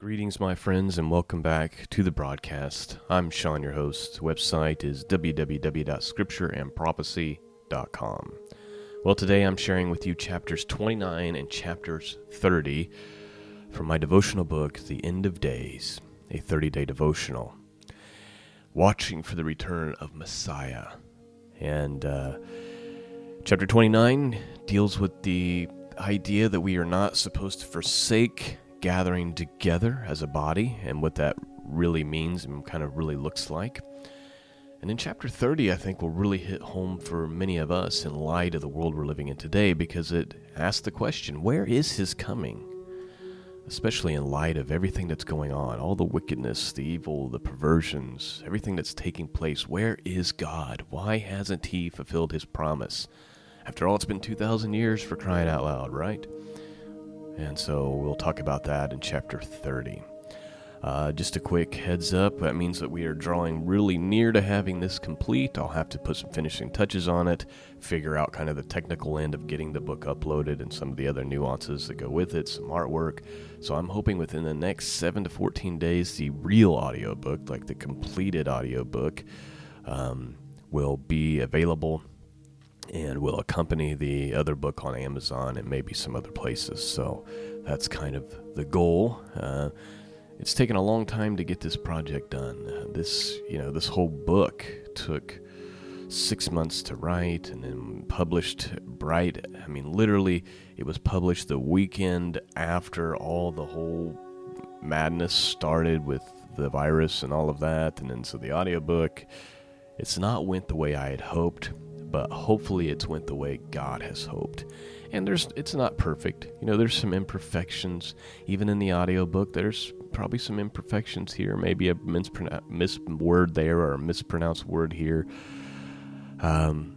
Greetings, my friends, and welcome back to the broadcast. I'm Sean, your host. Website is www.scriptureandprophecy.com. Well, today I'm sharing with you chapters 29 and chapters 30 from my devotional book, The End of Days, a 30 day devotional. Watching for the return of Messiah. And uh, chapter 29 deals with the idea that we are not supposed to forsake gathering together as a body and what that really means and kind of really looks like. And in chapter 30, I think will really hit home for many of us in light of the world we're living in today because it asks the question where is his coming? Especially in light of everything that's going on, all the wickedness, the evil, the perversions, everything that's taking place. Where is God? Why hasn't he fulfilled his promise? After all, it's been 2,000 years for crying out loud, right? And so we'll talk about that in chapter 30. Uh, just a quick heads up that means that we are drawing really near to having this complete. I'll have to put some finishing touches on it, figure out kind of the technical end of getting the book uploaded and some of the other nuances that go with it, some artwork. So I'm hoping within the next 7 to 14 days, the real audiobook, like the completed audiobook, um, will be available and will accompany the other book on Amazon and maybe some other places. So that's kind of the goal. Uh, it's taken a long time to get this project done. This, you know, this whole book took six months to write and then published bright. I mean, literally, it was published the weekend after all the whole madness started with the virus and all of that. And then so the audiobook, it's not went the way I had hoped but hopefully it's went the way God has hoped. And there's it's not perfect. You know, there's some imperfections even in the audiobook. There's probably some imperfections here, maybe a mis word there or a mispronounced word here. Um,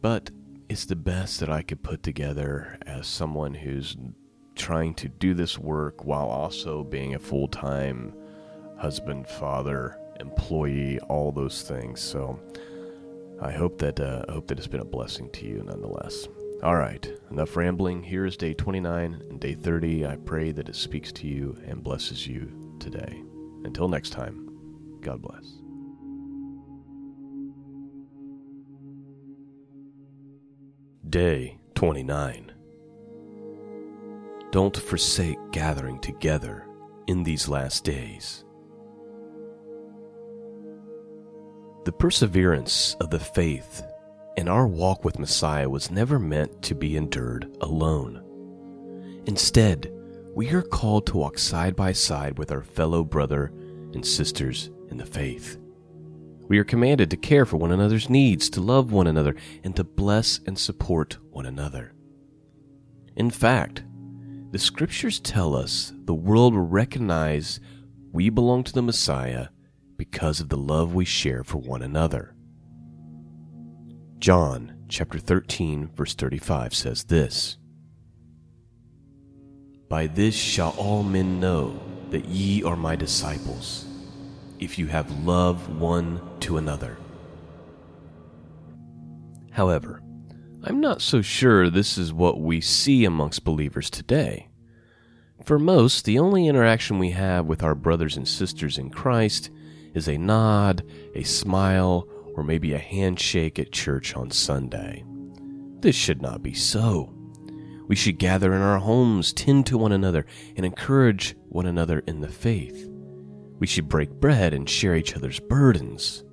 but it's the best that I could put together as someone who's trying to do this work while also being a full-time husband, father, employee, all those things. So I hope that uh, I hope that it's been a blessing to you nonetheless. All right, enough rambling. Here is day 29 and day 30. I pray that it speaks to you and blesses you today. Until next time, God bless. Day 29. Don't forsake gathering together in these last days The perseverance of the faith in our walk with Messiah was never meant to be endured alone. Instead, we are called to walk side by side with our fellow brother and sisters in the faith. We are commanded to care for one another's needs, to love one another, and to bless and support one another. In fact, the scriptures tell us the world will recognize we belong to the Messiah because of the love we share for one another. John chapter 13 verse 35 says this By this shall all men know that ye are my disciples if you have love one to another. However, I'm not so sure this is what we see amongst believers today. For most, the only interaction we have with our brothers and sisters in Christ is a nod, a smile, or maybe a handshake at church on Sunday. This should not be so. We should gather in our homes, tend to one another, and encourage one another in the faith. We should break bread and share each other's burdens.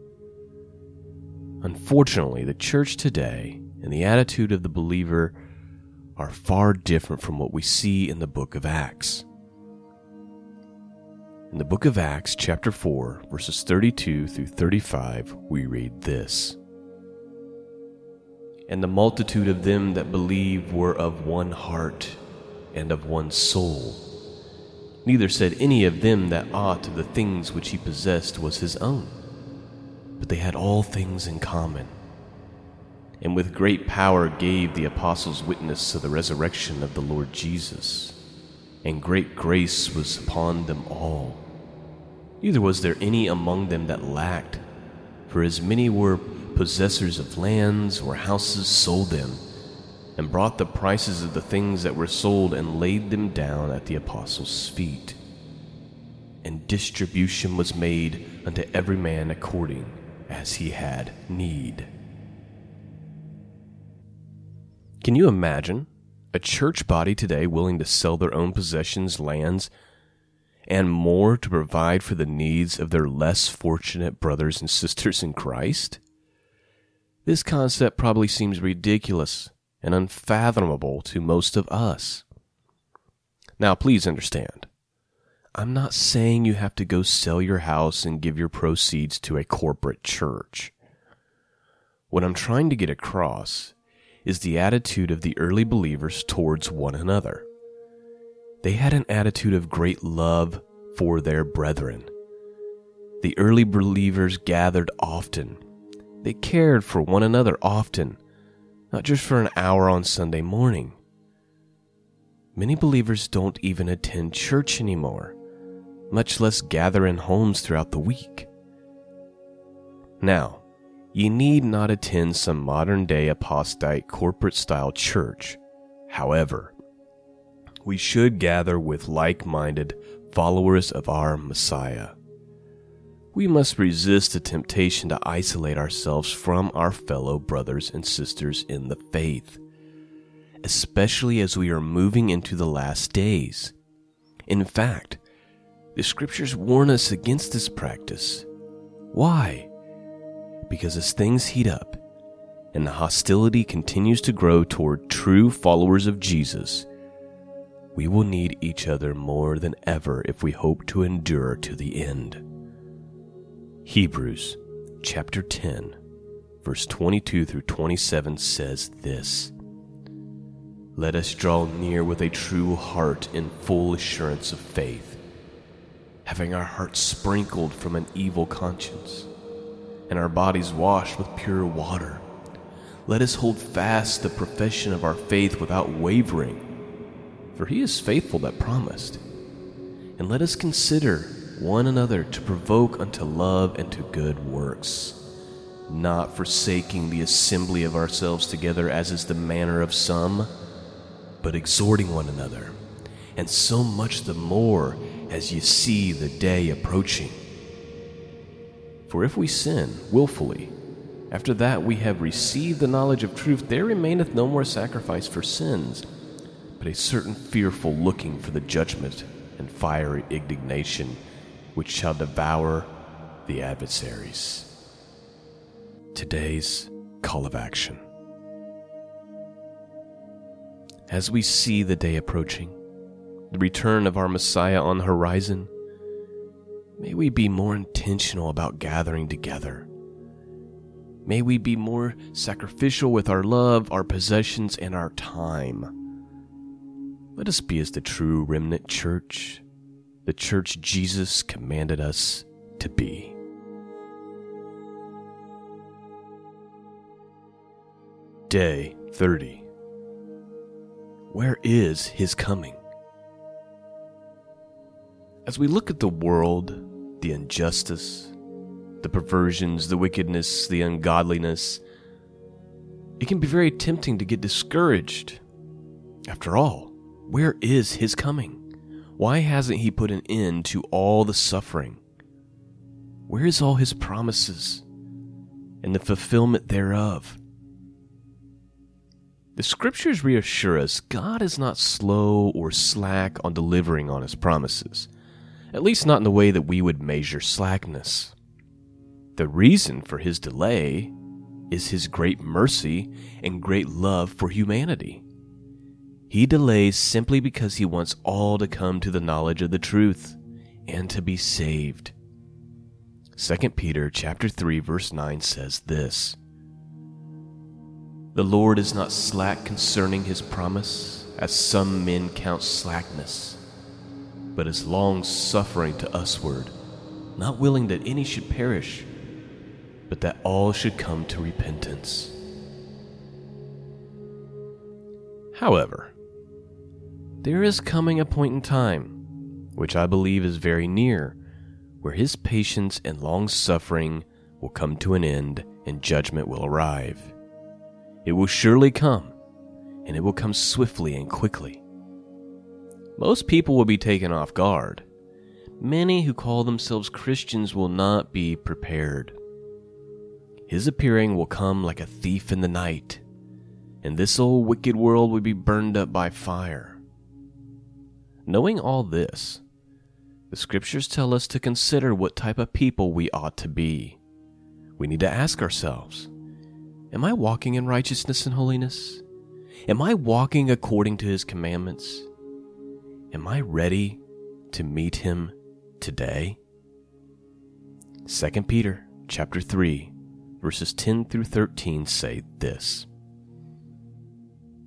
Unfortunately, the church today and the attitude of the believer are far different from what we see in the book of Acts. In the book of Acts, chapter 4, verses 32 through 35, we read this And the multitude of them that believed were of one heart and of one soul. Neither said any of them that aught of the things which he possessed was his own, but they had all things in common. And with great power gave the apostles witness of the resurrection of the Lord Jesus, and great grace was upon them all. Neither was there any among them that lacked, for as many were possessors of lands or houses sold them, and brought the prices of the things that were sold and laid them down at the apostles' feet. and distribution was made unto every man according as he had need. Can you imagine a church body today willing to sell their own possessions, lands, and more to provide for the needs of their less fortunate brothers and sisters in Christ? This concept probably seems ridiculous and unfathomable to most of us. Now, please understand, I'm not saying you have to go sell your house and give your proceeds to a corporate church. What I'm trying to get across is the attitude of the early believers towards one another. They had an attitude of great love for their brethren. The early believers gathered often. They cared for one another often, not just for an hour on Sunday morning. Many believers don't even attend church anymore, much less gather in homes throughout the week. Now, you need not attend some modern day apostate corporate style church. However, we should gather with like minded followers of our Messiah. We must resist the temptation to isolate ourselves from our fellow brothers and sisters in the faith, especially as we are moving into the last days. In fact, the scriptures warn us against this practice. Why? Because as things heat up and the hostility continues to grow toward true followers of Jesus, we will need each other more than ever if we hope to endure to the end. Hebrews chapter 10, verse 22 through 27 says this Let us draw near with a true heart in full assurance of faith, having our hearts sprinkled from an evil conscience, and our bodies washed with pure water. Let us hold fast the profession of our faith without wavering for he is faithful that promised. And let us consider one another to provoke unto love and to good works, not forsaking the assembly of ourselves together as is the manner of some, but exhorting one another, and so much the more as ye see the day approaching. For if we sin wilfully, after that we have received the knowledge of truth, there remaineth no more sacrifice for sins but a certain fearful looking for the judgment and fiery indignation which shall devour the adversaries. Today's call of action. As we see the day approaching, the return of our Messiah on the horizon, may we be more intentional about gathering together. May we be more sacrificial with our love, our possessions, and our time let us be as the true remnant church, the church Jesus commanded us to be. Day 30. Where is his coming? As we look at the world, the injustice, the perversions, the wickedness, the ungodliness, it can be very tempting to get discouraged. After all, where is his coming? Why hasn't he put an end to all the suffering? Where is all his promises and the fulfillment thereof? The scriptures reassure us God is not slow or slack on delivering on his promises, at least not in the way that we would measure slackness. The reason for his delay is his great mercy and great love for humanity. He delays simply because he wants all to come to the knowledge of the truth and to be saved. 2 Peter chapter 3 verse 9 says this: The Lord is not slack concerning his promise, as some men count slackness, but is long suffering to usward, not willing that any should perish, but that all should come to repentance. However, there is coming a point in time, which I believe is very near, where his patience and long suffering will come to an end and judgment will arrive. It will surely come, and it will come swiftly and quickly. Most people will be taken off guard. many who call themselves Christians will not be prepared. His appearing will come like a thief in the night, and this old wicked world would be burned up by fire. Knowing all this, the scriptures tell us to consider what type of people we ought to be. We need to ask ourselves Am I walking in righteousness and holiness? Am I walking according to his commandments? Am I ready to meet him today? 2 Peter chapter 3 verses 10 through 13 say this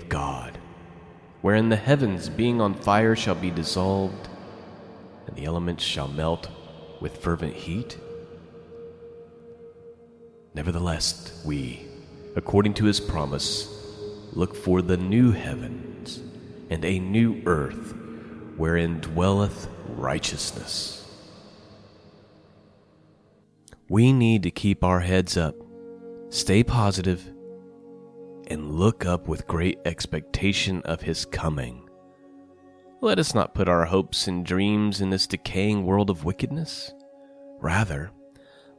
of God, wherein the heavens, being on fire, shall be dissolved, and the elements shall melt with fervent heat? Nevertheless, we, according to his promise, look for the new heavens and a new earth wherein dwelleth righteousness. We need to keep our heads up stay positive, and look up with great expectation of his coming. Let us not put our hopes and dreams in this decaying world of wickedness. Rather,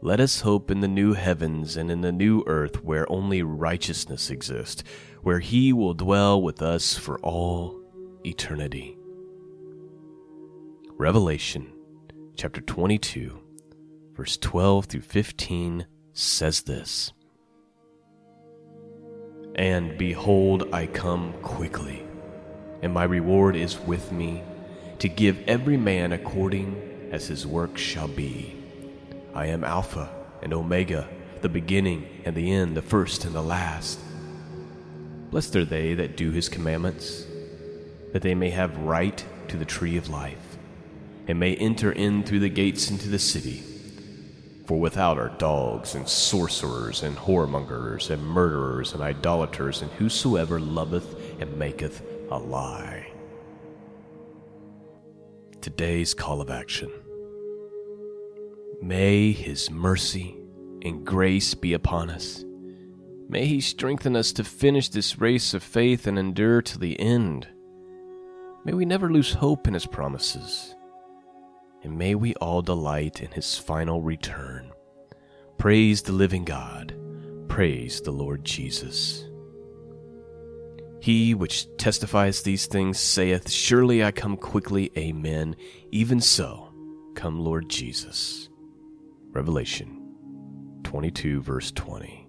let us hope in the new heavens and in the new earth where only righteousness exists, where he will dwell with us for all eternity. Revelation chapter 22, verse 12 through 15 says this. And behold, I come quickly, and my reward is with me, to give every man according as his work shall be. I am Alpha and Omega, the beginning and the end, the first and the last. Blessed are they that do his commandments, that they may have right to the tree of life, and may enter in through the gates into the city. For without are dogs, and sorcerers, and whoremongers, and murderers, and idolaters, and whosoever loveth and maketh a lie. Today's call of action. May His mercy and grace be upon us. May He strengthen us to finish this race of faith and endure to the end. May we never lose hope in His promises and may we all delight in his final return. Praise the living God. Praise the Lord Jesus. He which testifies these things saith, Surely I come quickly. Amen. Even so, come Lord Jesus. Revelation 22, verse 20.